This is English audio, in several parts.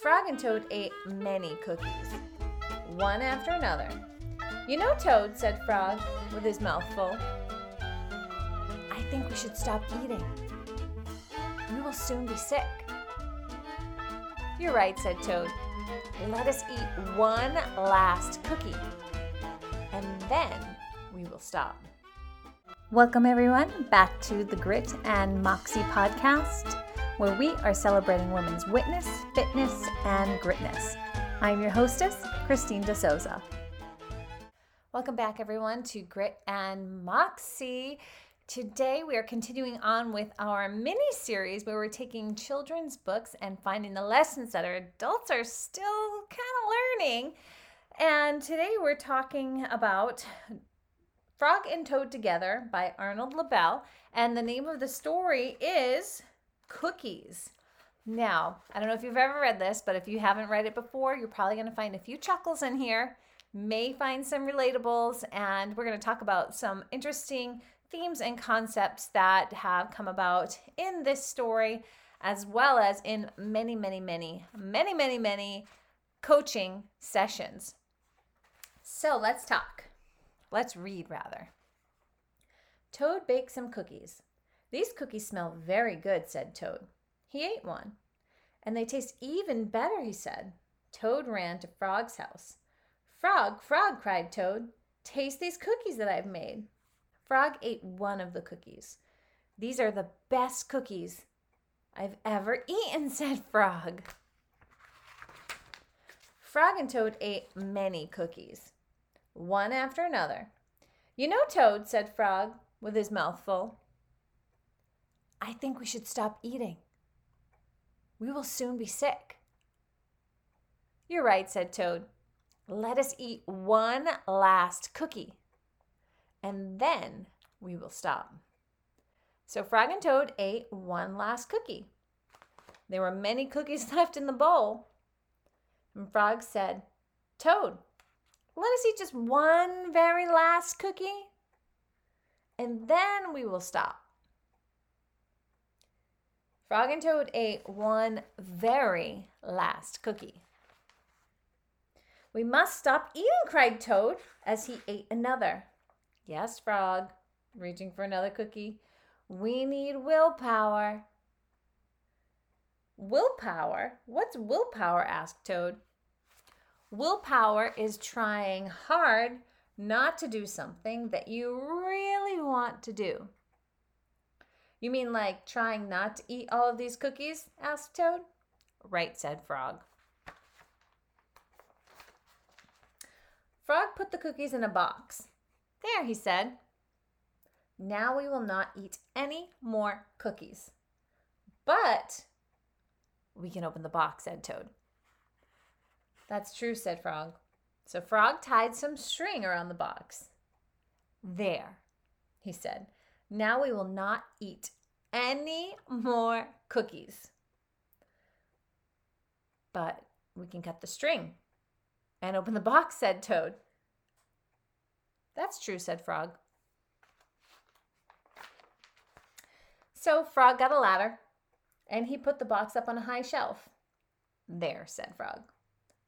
Frog and Toad ate many cookies, one after another. You know, Toad, said Frog with his mouth full. I think we should stop eating. We will soon be sick. You're right, said Toad. Let us eat one last cookie, and then we will stop. Welcome, everyone, back to the Grit and Moxie podcast, where we are celebrating women's witness, fitness, and gritness. I'm your hostess, Christine DeSouza. Welcome back, everyone, to Grit and Moxie. Today, we are continuing on with our mini series where we're taking children's books and finding the lessons that our adults are still kind of learning. And today, we're talking about Frog and Toad Together by Arnold Lobel. And the name of the story is Cookies. Now, I don't know if you've ever read this, but if you haven't read it before, you're probably going to find a few chuckles in here, may find some relatables, and we're going to talk about some interesting themes and concepts that have come about in this story, as well as in many, many, many, many, many, many coaching sessions. So let's talk. Let's read rather. Toad baked some cookies. These cookies smell very good, said Toad. He ate one. And they taste even better, he said. Toad ran to Frog's house. Frog, Frog, cried Toad, taste these cookies that I've made. Frog ate one of the cookies. These are the best cookies I've ever eaten, said Frog. Frog and Toad ate many cookies, one after another. You know, Toad, said Frog with his mouth full. I think we should stop eating. We will soon be sick. You're right, said Toad. Let us eat one last cookie, and then we will stop. So Frog and Toad ate one last cookie. There were many cookies left in the bowl. And Frog said, Toad, let us eat just one very last cookie, and then we will stop. Frog and Toad ate one very last cookie. We must stop eating, cried Toad as he ate another. Yes, Frog, reaching for another cookie. We need willpower. Willpower? What's willpower? asked Toad. Willpower is trying hard not to do something that you really want to do. You mean like trying not to eat all of these cookies? asked Toad. Right, said Frog. Frog put the cookies in a box. There, he said. Now we will not eat any more cookies. But we can open the box, said Toad. That's true, said Frog. So Frog tied some string around the box. There, he said. Now we will not eat any more cookies. But we can cut the string and open the box, said Toad. That's true, said Frog. So Frog got a ladder and he put the box up on a high shelf. There, said Frog.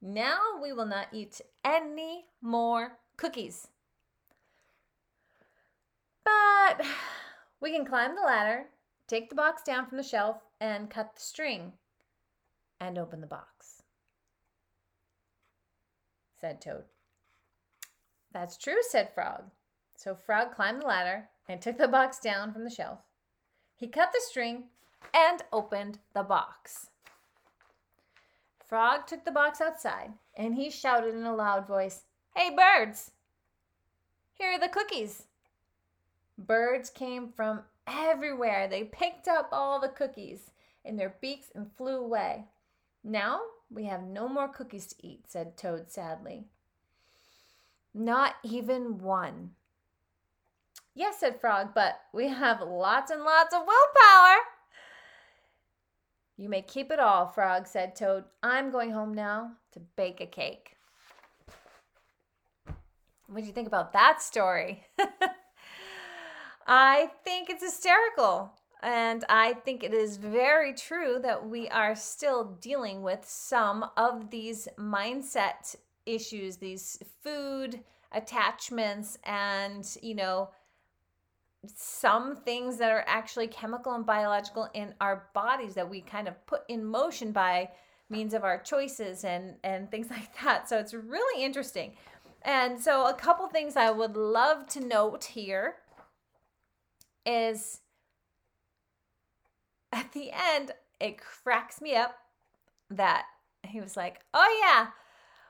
Now we will not eat any more cookies. But we can climb the ladder, take the box down from the shelf, and cut the string and open the box, said Toad. That's true, said Frog. So Frog climbed the ladder and took the box down from the shelf. He cut the string and opened the box. Frog took the box outside and he shouted in a loud voice, Hey, birds! Here are the cookies. Birds came from everywhere. They picked up all the cookies in their beaks and flew away. Now we have no more cookies to eat, said Toad sadly. Not even one. Yes, said Frog, but we have lots and lots of willpower. You may keep it all, Frog, said Toad. I'm going home now to bake a cake. What do you think about that story? I think it's hysterical. And I think it is very true that we are still dealing with some of these mindset issues, these food attachments, and, you know, some things that are actually chemical and biological in our bodies that we kind of put in motion by means of our choices and and things like that so it's really interesting and so a couple things i would love to note here is at the end it cracks me up that he was like oh yeah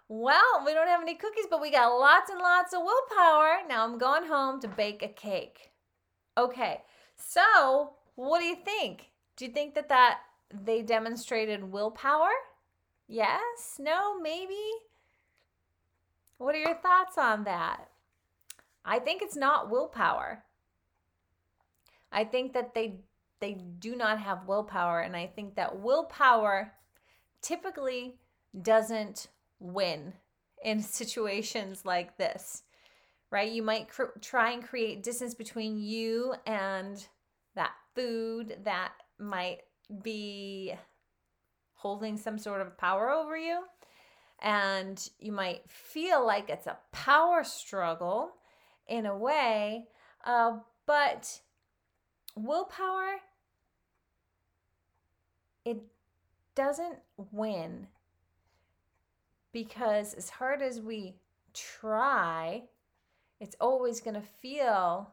well we don't have any cookies but we got lots and lots of willpower now i'm going home to bake a cake Okay, so what do you think? Do you think that that they demonstrated willpower? Yes? No? Maybe? What are your thoughts on that? I think it's not willpower. I think that they they do not have willpower and I think that willpower typically doesn't win in situations like this right? You might cr- try and create distance between you and that food that might be holding some sort of power over you. And you might feel like it's a power struggle in a way, uh, but willpower, it doesn't win because as hard as we try it's always going to feel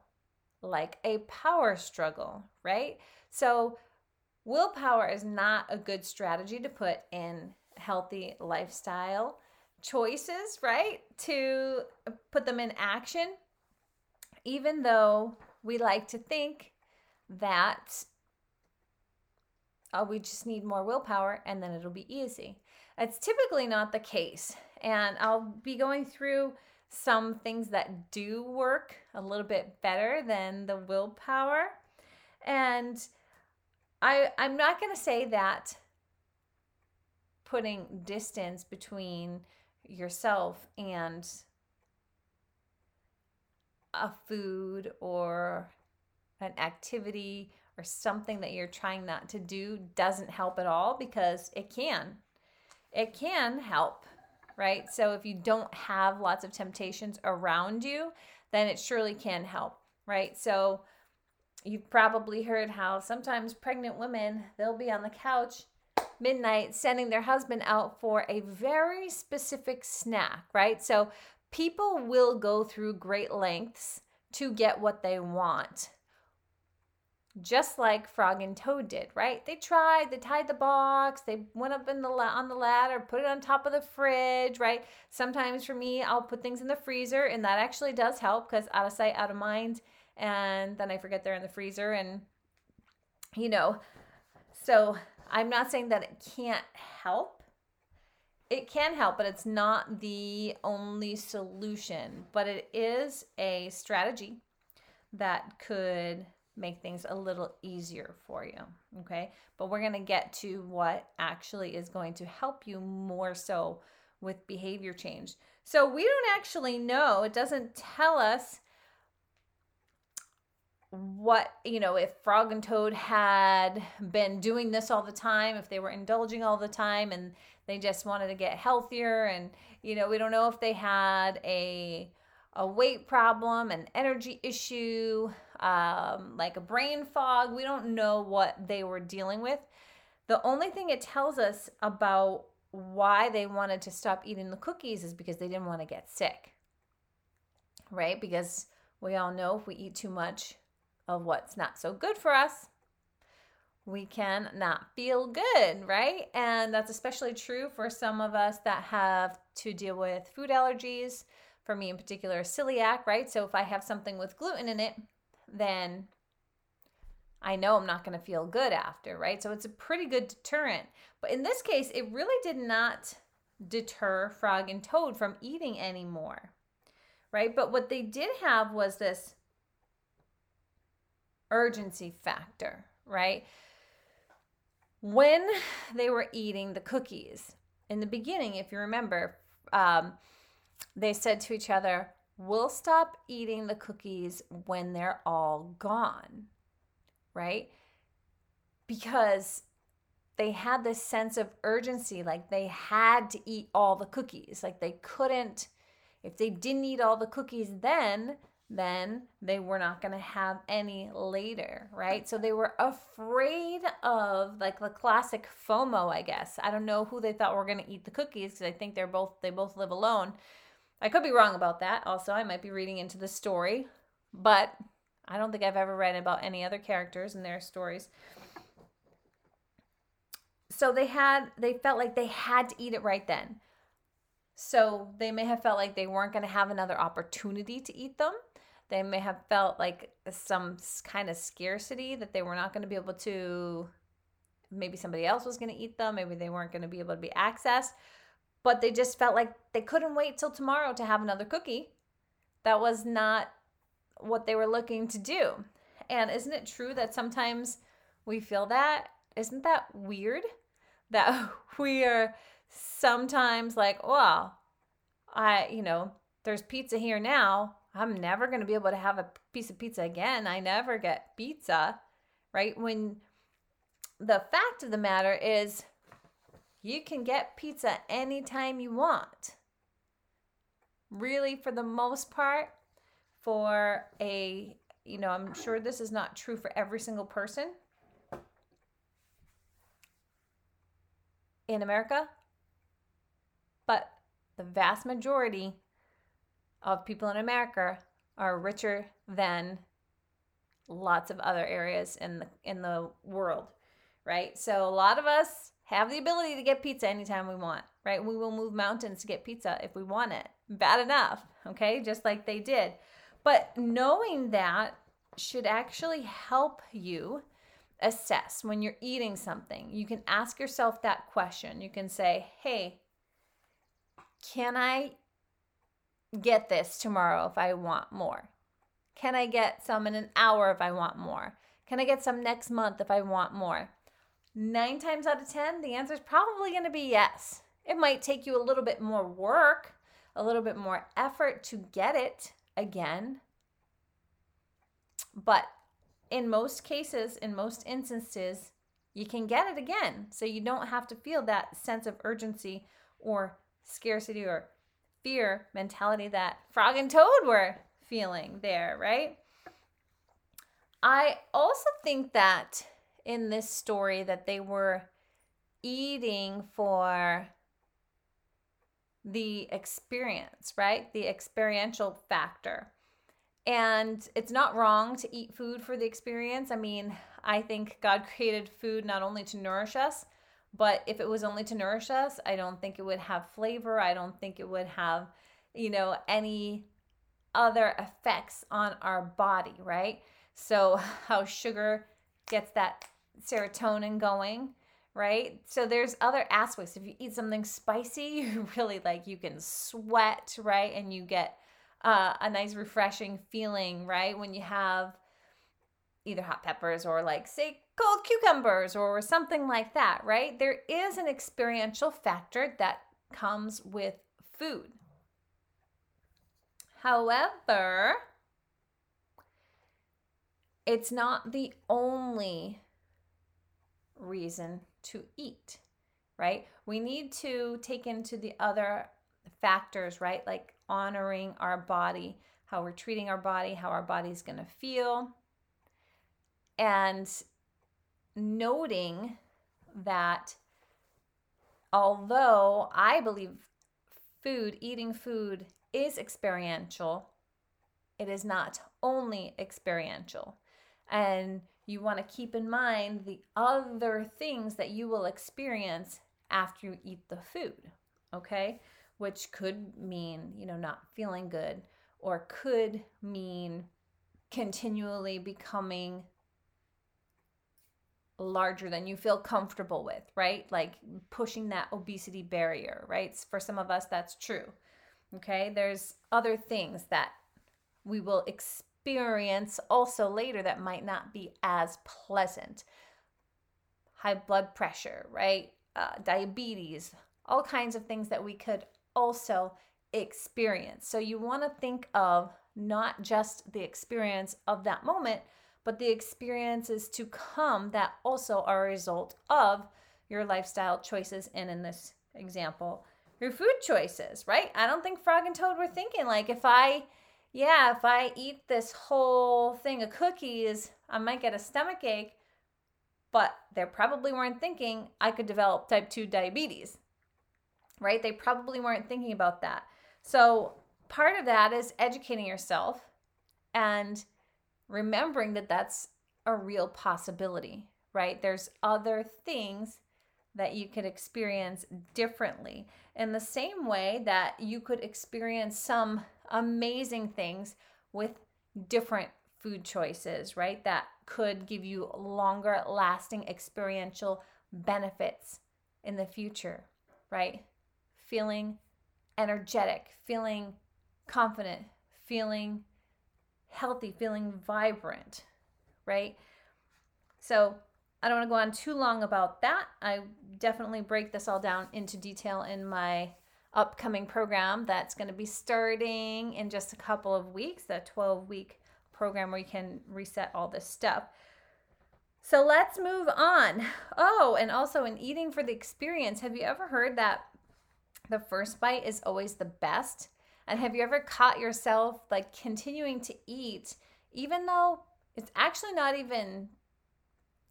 like a power struggle, right? So, willpower is not a good strategy to put in healthy lifestyle choices, right? To put them in action, even though we like to think that oh, we just need more willpower and then it'll be easy. It's typically not the case. And I'll be going through some things that do work a little bit better than the willpower. And I I'm not going to say that putting distance between yourself and a food or an activity or something that you're trying not to do doesn't help at all because it can. It can help right? So if you don't have lots of temptations around you, then it surely can help, right? So you've probably heard how sometimes pregnant women, they'll be on the couch midnight sending their husband out for a very specific snack, right? So people will go through great lengths to get what they want just like Frog and Toad did, right? They tried, they tied the box, they went up in the la- on the ladder, put it on top of the fridge, right? Sometimes for me, I'll put things in the freezer, and that actually does help because out of sight, out of mind, and then I forget they're in the freezer, and you know, so I'm not saying that it can't help. It can help, but it's not the only solution. But it is a strategy that could make things a little easier for you. Okay. But we're going to get to what actually is going to help you more so with behavior change. So we don't actually know, it doesn't tell us what, you know, if Frog and Toad had been doing this all the time, if they were indulging all the time and they just wanted to get healthier. And, you know, we don't know if they had a a weight problem, an energy issue, um, like a brain fog. We don't know what they were dealing with. The only thing it tells us about why they wanted to stop eating the cookies is because they didn't want to get sick, right? Because we all know if we eat too much of what's not so good for us, we can not feel good, right? And that's especially true for some of us that have to deal with food allergies for me in particular, celiac, right? So if I have something with gluten in it, then I know I'm not going to feel good after, right? So it's a pretty good deterrent. But in this case, it really did not deter Frog and Toad from eating anymore, right? But what they did have was this urgency factor, right? When they were eating the cookies, in the beginning, if you remember, um, they said to each other, We'll stop eating the cookies when they're all gone, right? because they had this sense of urgency like they had to eat all the cookies like they couldn't if they didn't eat all the cookies then then they were not going to have any later, right? So they were afraid of like the classic FOMO, I guess. I don't know who they thought were going to eat the cookies because I think they're both they both live alone. I could be wrong about that. Also, I might be reading into the story, but I don't think I've ever read about any other characters and their stories. So they had they felt like they had to eat it right then. So they may have felt like they weren't going to have another opportunity to eat them they may have felt like some kind of scarcity that they were not going to be able to, maybe somebody else was going to eat them, maybe they weren't going to be able to be accessed, but they just felt like they couldn't wait till tomorrow to have another cookie. That was not what they were looking to do. And isn't it true that sometimes we feel that? Isn't that weird? That we are sometimes like, well, I, you know, there's pizza here now I'm never going to be able to have a piece of pizza again. I never get pizza, right? When the fact of the matter is, you can get pizza anytime you want. Really, for the most part, for a, you know, I'm sure this is not true for every single person in America, but the vast majority of people in America are richer than lots of other areas in the in the world, right? So a lot of us have the ability to get pizza anytime we want, right? We will move mountains to get pizza if we want it. Bad enough, okay? Just like they did. But knowing that should actually help you assess when you're eating something. You can ask yourself that question. You can say, "Hey, can I get this tomorrow if I want more? Can I get some in an hour if I want more? Can I get some next month if I want more? Nine times out of 10, the answer is probably going to be yes. It might take you a little bit more work, a little bit more effort to get it again. But in most cases, in most instances, you can get it again. So you don't have to feel that sense of urgency or scarcity or fear mentality that Frog and Toad were feeling there, right? I also think that in this story that they were eating for the experience, right? The experiential factor. And it's not wrong to eat food for the experience. I mean, I think God created food not only to nourish us, but if it was only to nourish us, I don't think it would have flavor. I don't think it would have, you know, any other effects on our body, right? So, how sugar gets that serotonin going, right? So, there's other aspects. If you eat something spicy, you really like, you can sweat, right? And you get uh, a nice, refreshing feeling, right? When you have either hot peppers or, like, say, cold cucumbers or something like that, right? There is an experiential factor that comes with food. However, it's not the only reason to eat, right? We need to take into the other factors, right? Like honoring our body, how we're treating our body, how our body's going to feel. And noting that although I believe food, eating food is experiential, it is not only experiential. And you want to keep in mind the other things that you will experience after you eat the food, okay? Which could mean, you know, not feeling good or could mean continually becoming larger than you feel comfortable with, right? Like pushing that obesity barrier, right? For some of us, that's true. Okay. There's other things that we will experience also later that might not be as pleasant. High blood pressure, right? Uh, diabetes, all kinds of things that we could also experience. So you want to think of not just the experience of that moment, but the experiences to come that also are a result of your lifestyle choices. And in this example, your food choices, right? I don't think Frog and Toad were thinking like if I, yeah, if I eat this whole thing of cookies, I might get a stomach ache. But they probably weren't thinking I could develop type 2 diabetes, right? They probably weren't thinking about that. So part of that is educating yourself and remembering that that's a real possibility, right? There's other things that you could experience differently in the same way that you could experience some amazing things with different food choices, right? That could give you longer lasting experiential benefits in the future, right? Feeling energetic, feeling confident, feeling healthy, feeling vibrant, right? So, I don't want to go on too long about that. I definitely break this all down into detail in my upcoming program that's going to be starting in just a couple of weeks, the 12 week program where you can reset all this stuff. So let's move on. Oh, and also in eating for the experience, have you ever heard that the first bite is always the best? And have you ever caught yourself like continuing to eat even though it's actually not even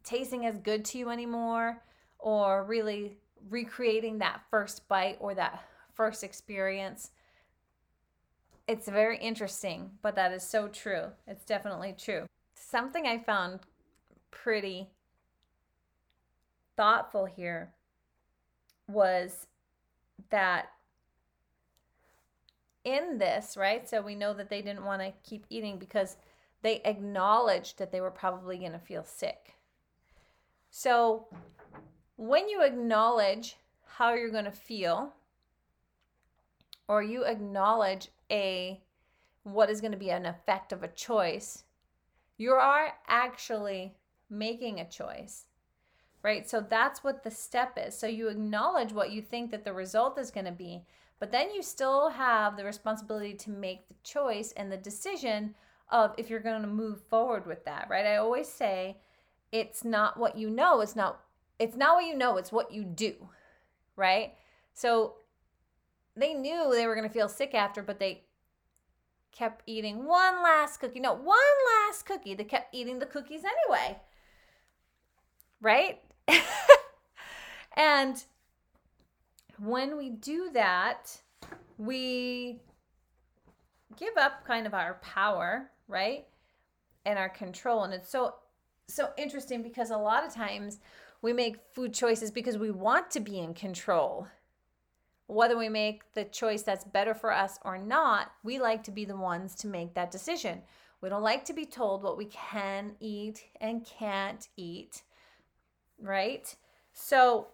tasting as good to you anymore or really recreating that first bite or that first experience? It's very interesting, but that is so true. It's definitely true. Something I found pretty thoughtful here was that in this, right? So we know that they didn't want to keep eating because they acknowledged that they were probably going to feel sick. So when you acknowledge how you're going to feel, or you acknowledge a what is going to be an effect of a choice, you are actually making a choice. Right? So that's what the step is. So you acknowledge what you think that the result is going to be, but then you still have the responsibility to make the choice and the decision of if you're going to move forward with that, right? I always say it's not what you know, it's not it's not what you know, it's what you do. Right? So they knew they were going to feel sick after, but they kept eating one last cookie. No, one last cookie. They kept eating the cookies anyway. Right? and when we do that, we give up kind of our power, right? And our control. And it's so so interesting because a lot of times we make food choices because we want to be in control. Whether we make the choice that's better for us or not, we like to be the ones to make that decision. We don't like to be told what we can eat and can't eat, right? So,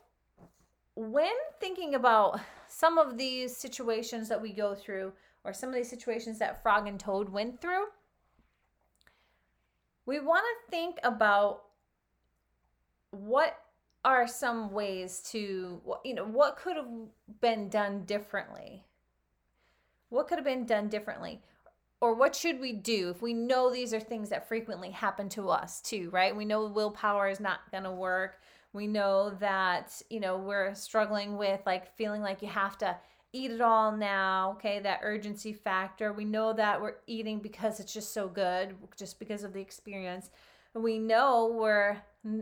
when thinking about some of these situations that we go through, or some of these situations that Frog and Toad went through, we want to think about what are some ways to you know what could have been done differently what could have been done differently or what should we do if we know these are things that frequently happen to us too right we know willpower is not going to work we know that you know we're struggling with like feeling like you have to eat it all now, okay? That urgency factor. We know that we're eating because it's just so good, just because of the experience. We know we're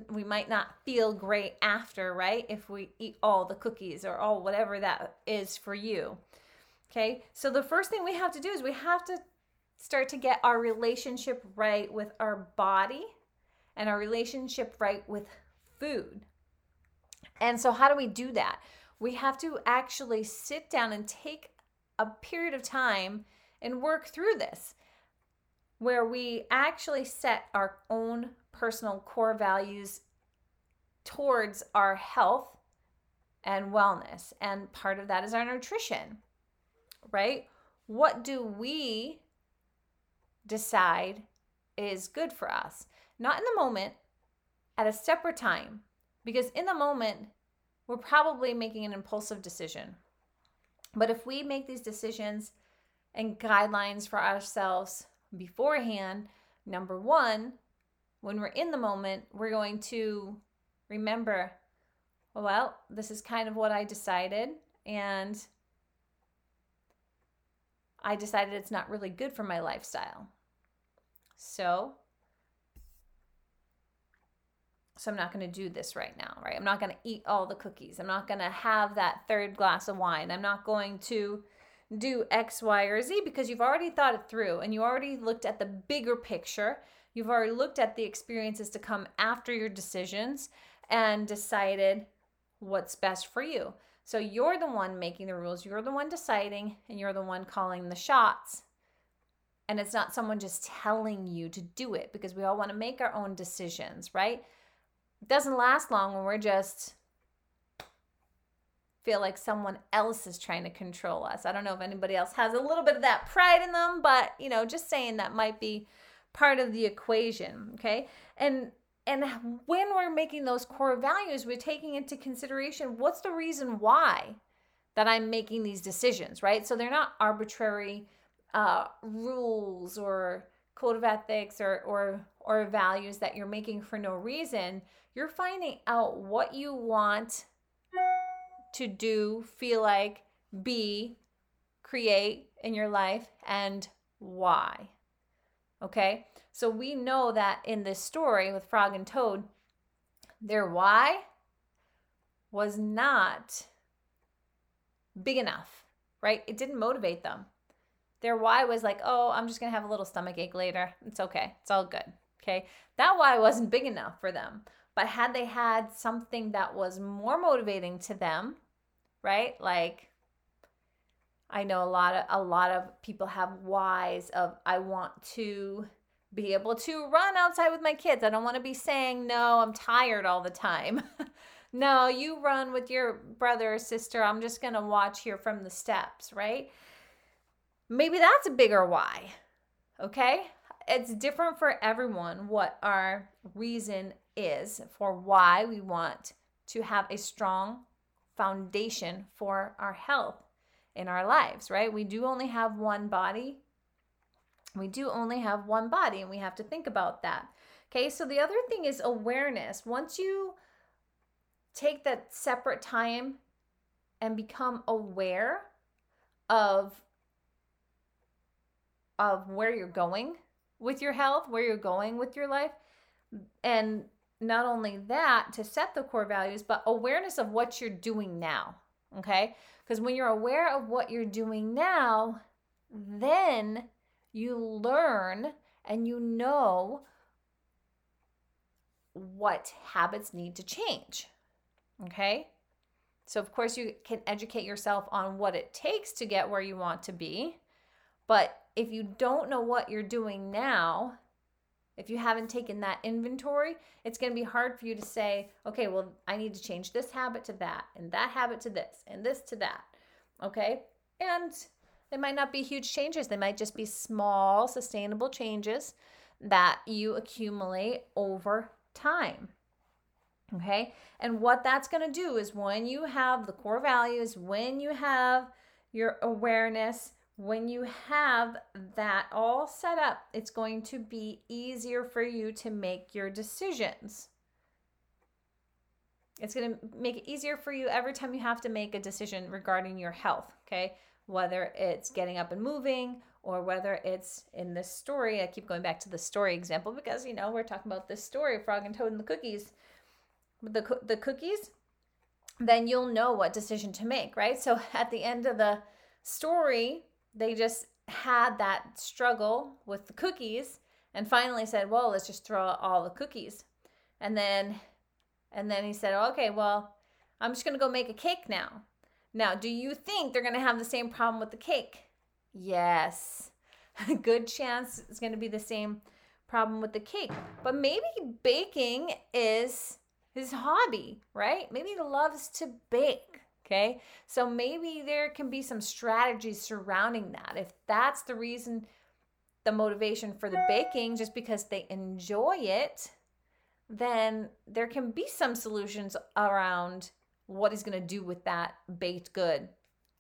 we might not feel great after, right? If we eat all the cookies or all whatever that is for you. Okay? So the first thing we have to do is we have to start to get our relationship right with our body and our relationship right with food. And so how do we do that? we have to actually sit down and take a period of time and work through this where we actually set our own personal core values towards our health and wellness. And part of that is our nutrition, right? What do we decide is good for us? Not in the moment, at a separate time. Because in the moment, we're probably making an impulsive decision. But if we make these decisions and guidelines for ourselves beforehand, number one, when we're in the moment, we're going to remember, well, this is kind of what I decided. And I decided it's not really good for my lifestyle. So, so I'm not going to do this right now, right? I'm not going to eat all the cookies. I'm not going to have that third glass of wine. I'm not going to do X, Y, or Z because you've already thought it through and you already looked at the bigger picture. You've already looked at the experiences to come after your decisions and decided what's best for you. So you're the one making the rules, you're the one deciding, and you're the one calling the shots. And it's not someone just telling you to do it because we all want to make our own decisions, right? It doesn't last long when we're just feel like someone else is trying to control us. I don't know if anybody else has a little bit of that pride in them, but you know, just saying that might be part of the equation, okay? And and when we're making those core values, we're taking into consideration what's the reason why that I'm making these decisions, right? So they're not arbitrary uh, rules or code of ethics or or or values that you're making for no reason. You're finding out what you want to do, feel like, be, create in your life, and why. Okay? So we know that in this story with Frog and Toad, their why was not big enough, right? It didn't motivate them. Their why was like, oh, I'm just going to have a little stomach ache later. It's okay. It's all good. Okay. That why wasn't big enough for them. But had they had something that was more motivating to them, right? Like I know a lot of a lot of people have whys of I want to be able to run outside with my kids. I don't want to be saying no, I'm tired all the time. no, you run with your brother or sister. I'm just going to watch here from the steps, right? Maybe that's a bigger why. Okay? It's different for everyone what our reason is for why we want to have a strong foundation for our health in our lives, right? We do only have one body. We do only have one body, and we have to think about that. Okay, so the other thing is awareness. Once you take that separate time and become aware of of where you're going with your health, where you're going with your life, and not only that to set the core values, but awareness of what you're doing now. Okay? Because when you're aware of what you're doing now, then you learn and you know what habits need to change. Okay? So, of course, you can educate yourself on what it takes to get where you want to be. But if you don't know what you're doing now, if you haven't taken that inventory, it's going to be hard for you to say, okay, well, I need to change this habit to that, and that habit to this, and this to that. Okay. And they might not be huge changes, they might just be small, sustainable changes that you accumulate over time. Okay. And what that's going to do is when you have the core values, when you have your awareness, when you have that all set up, it's going to be easier for you to make your decisions. It's going to make it easier for you every time you have to make a decision regarding your health, okay? Whether it's getting up and moving or whether it's in this story. I keep going back to the story example because, you know, we're talking about this story Frog and Toad and the cookies. The, the cookies, then you'll know what decision to make, right? So at the end of the story, they just had that struggle with the cookies and finally said, "Well, let's just throw out all the cookies." And then and then he said, "Okay, well, I'm just going to go make a cake now." Now, do you think they're going to have the same problem with the cake? Yes. A Good chance it's going to be the same problem with the cake. But maybe baking is his hobby, right? Maybe he loves to bake. Okay. So maybe there can be some strategies surrounding that. If that's the reason, the motivation for the baking, just because they enjoy it, then there can be some solutions around what he's going to do with that baked good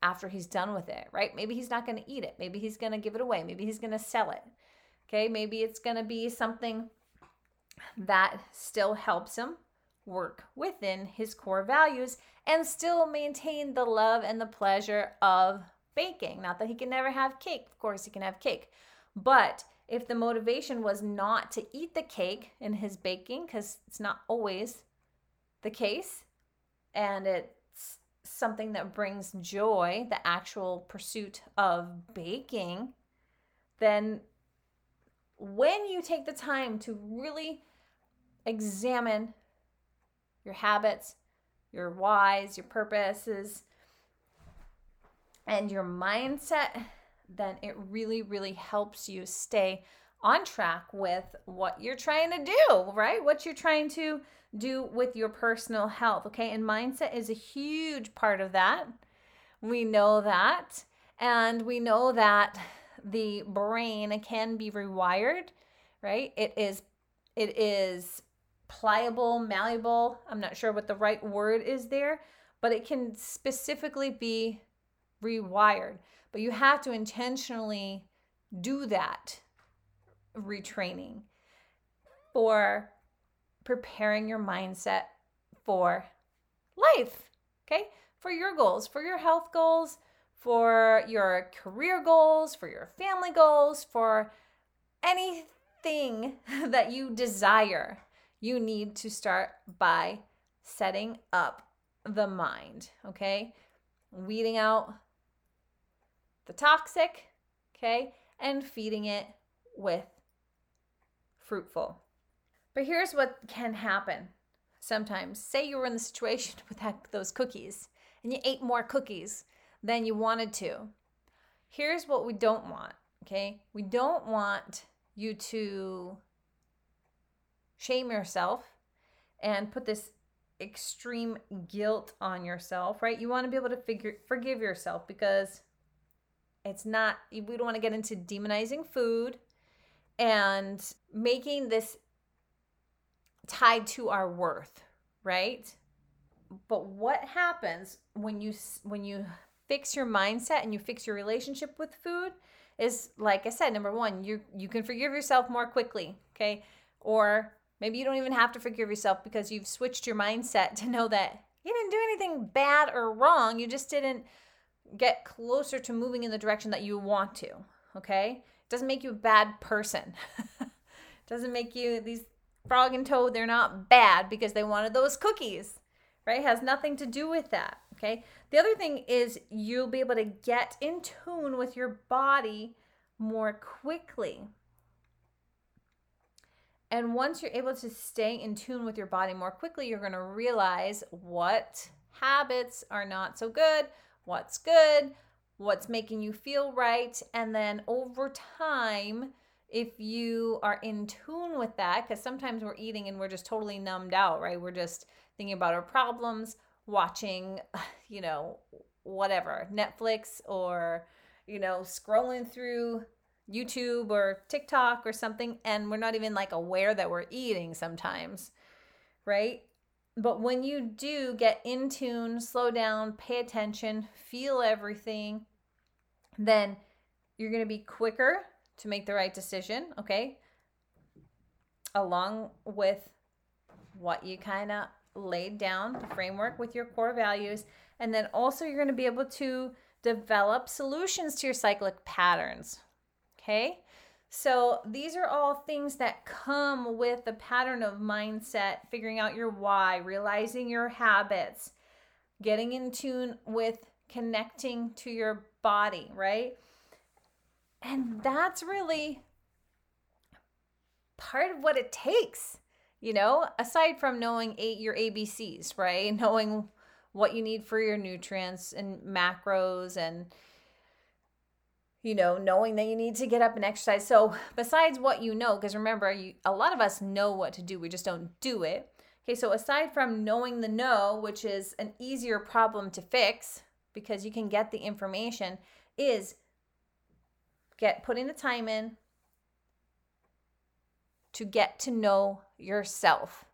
after he's done with it, right? Maybe he's not going to eat it. Maybe he's going to give it away. Maybe he's going to sell it. Okay. Maybe it's going to be something that still helps him work within his core values and still maintain the love and the pleasure of baking. Not that he can never have cake, of course, he can have cake. But if the motivation was not to eat the cake in his baking, because it's not always the case, and it's something that brings joy, the actual pursuit of baking, then when you take the time to really examine your habits, your whys, your purposes, and your mindset, then it really, really helps you stay on track with what you're trying to do, right? What you're trying to do with your personal health, okay? And mindset is a huge part of that. We know that. And we know that the brain can be rewired, right? It is it is pliable, malleable. I'm not sure what the right word is there, but it can specifically be rewired. But you have to intentionally do that retraining for preparing your mindset for life, okay? For your goals, for your health goals, for your career goals, for your family goals, for anything that you desire you need to start by setting up the mind, okay? Weeding out the toxic, okay? And feeding it with fruitful. But here's what can happen sometimes. Say you were in the situation with that, those cookies and you ate more cookies than you wanted to. Here's what we don't want, okay? We don't want you to shame yourself and put this extreme guilt on yourself, right? You want to be able to figure forgive yourself because it's not we don't want to get into demonizing food and making this tied to our worth, right? But what happens when you when you fix your mindset and you fix your relationship with food is like I said, number 1, you you can forgive yourself more quickly, okay? Or Maybe you don't even have to forgive yourself because you've switched your mindset to know that you didn't do anything bad or wrong. You just didn't get closer to moving in the direction that you want to. Okay? It doesn't make you a bad person. doesn't make you these frog and toad, they're not bad because they wanted those cookies. Right? It has nothing to do with that. Okay? The other thing is you'll be able to get in tune with your body more quickly. And once you're able to stay in tune with your body more quickly, you're going to realize what habits are not so good, what's good, what's making you feel right. And then over time, if you are in tune with that, because sometimes we're eating and we're just totally numbed out, right? We're just thinking about our problems, watching, you know, whatever, Netflix or, you know, scrolling through YouTube or TikTok or something, and we're not even like aware that we're eating sometimes, right? But when you do get in tune, slow down, pay attention, feel everything, then you're going to be quicker to make the right decision, okay? Along with what you kind of laid down, the framework with your core values. And then also, you're going to be able to develop solutions to your cyclic patterns, Okay. So these are all things that come with the pattern of mindset, figuring out your why, realizing your habits, getting in tune with connecting to your body, right? And that's really part of what it takes, you know, aside from knowing eight, your ABCs, right? Knowing what you need for your nutrients and macros and you know, knowing that you need to get up and exercise. So, besides what you know, because remember, you, a lot of us know what to do, we just don't do it. Okay, so aside from knowing the no, which is an easier problem to fix because you can get the information, is get putting the time in to get to know yourself,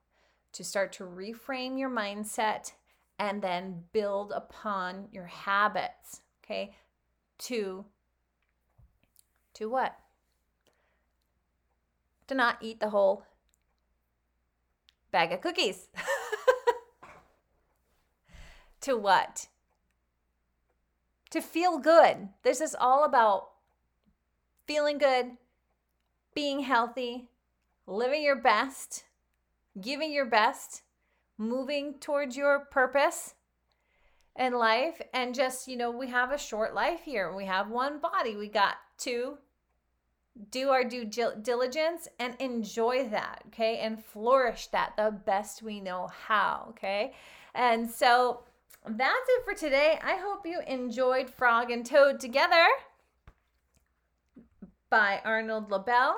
to start to reframe your mindset and then build upon your habits, okay? To to what? To not eat the whole bag of cookies. to what? To feel good. This is all about feeling good, being healthy, living your best, giving your best, moving towards your purpose in life. And just, you know, we have a short life here. We have one body. We got to do our due diligence and enjoy that, okay? And flourish that the best we know how, okay? And so that's it for today. I hope you enjoyed Frog and Toad Together by Arnold Lobel.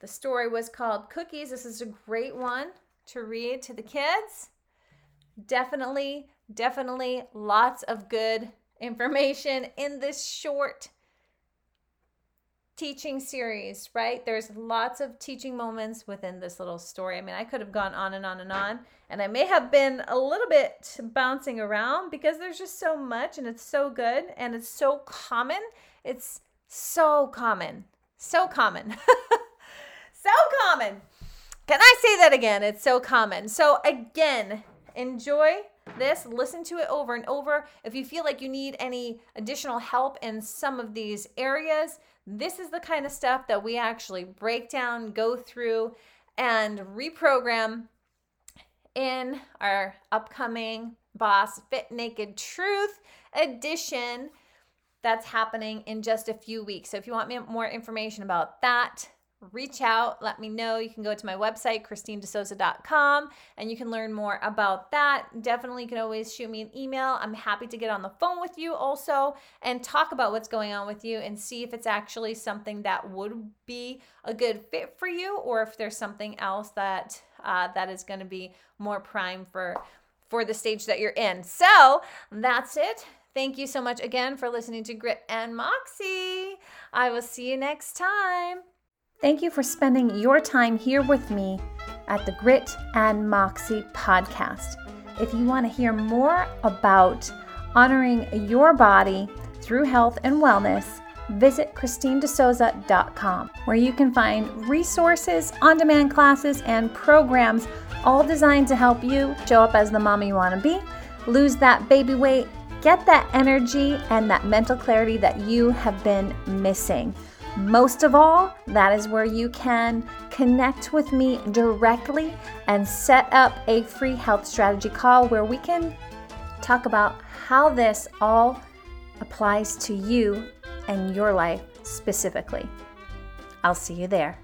The story was called Cookies. This is a great one to read to the kids. Definitely, definitely lots of good information in this short teaching series, right? There's lots of teaching moments within this little story. I mean, I could have gone on and on and on, and I may have been a little bit bouncing around because there's just so much and it's so good and it's so common. It's so common. So common. so common. Can I say that again? It's so common. So, again, enjoy this, listen to it over and over. If you feel like you need any additional help in some of these areas, this is the kind of stuff that we actually break down, go through, and reprogram in our upcoming Boss Fit Naked Truth edition that's happening in just a few weeks. So if you want more information about that, reach out, let me know. You can go to my website, christinedesouza.com, and you can learn more about that. Definitely you can always shoot me an email. I'm happy to get on the phone with you also and talk about what's going on with you and see if it's actually something that would be a good fit for you or if there's something else that uh, that is going to be more prime for for the stage that you're in. So that's it. Thank you so much again for listening to Grit and Moxie. I will see you next time. Thank you for spending your time here with me at the Grit and Moxie podcast. If you want to hear more about honoring your body through health and wellness, visit christinedesouza.com, where you can find resources, on demand classes, and programs all designed to help you show up as the mom you want to be, lose that baby weight, get that energy and that mental clarity that you have been missing. Most of all, that is where you can connect with me directly and set up a free health strategy call where we can talk about how this all applies to you and your life specifically. I'll see you there.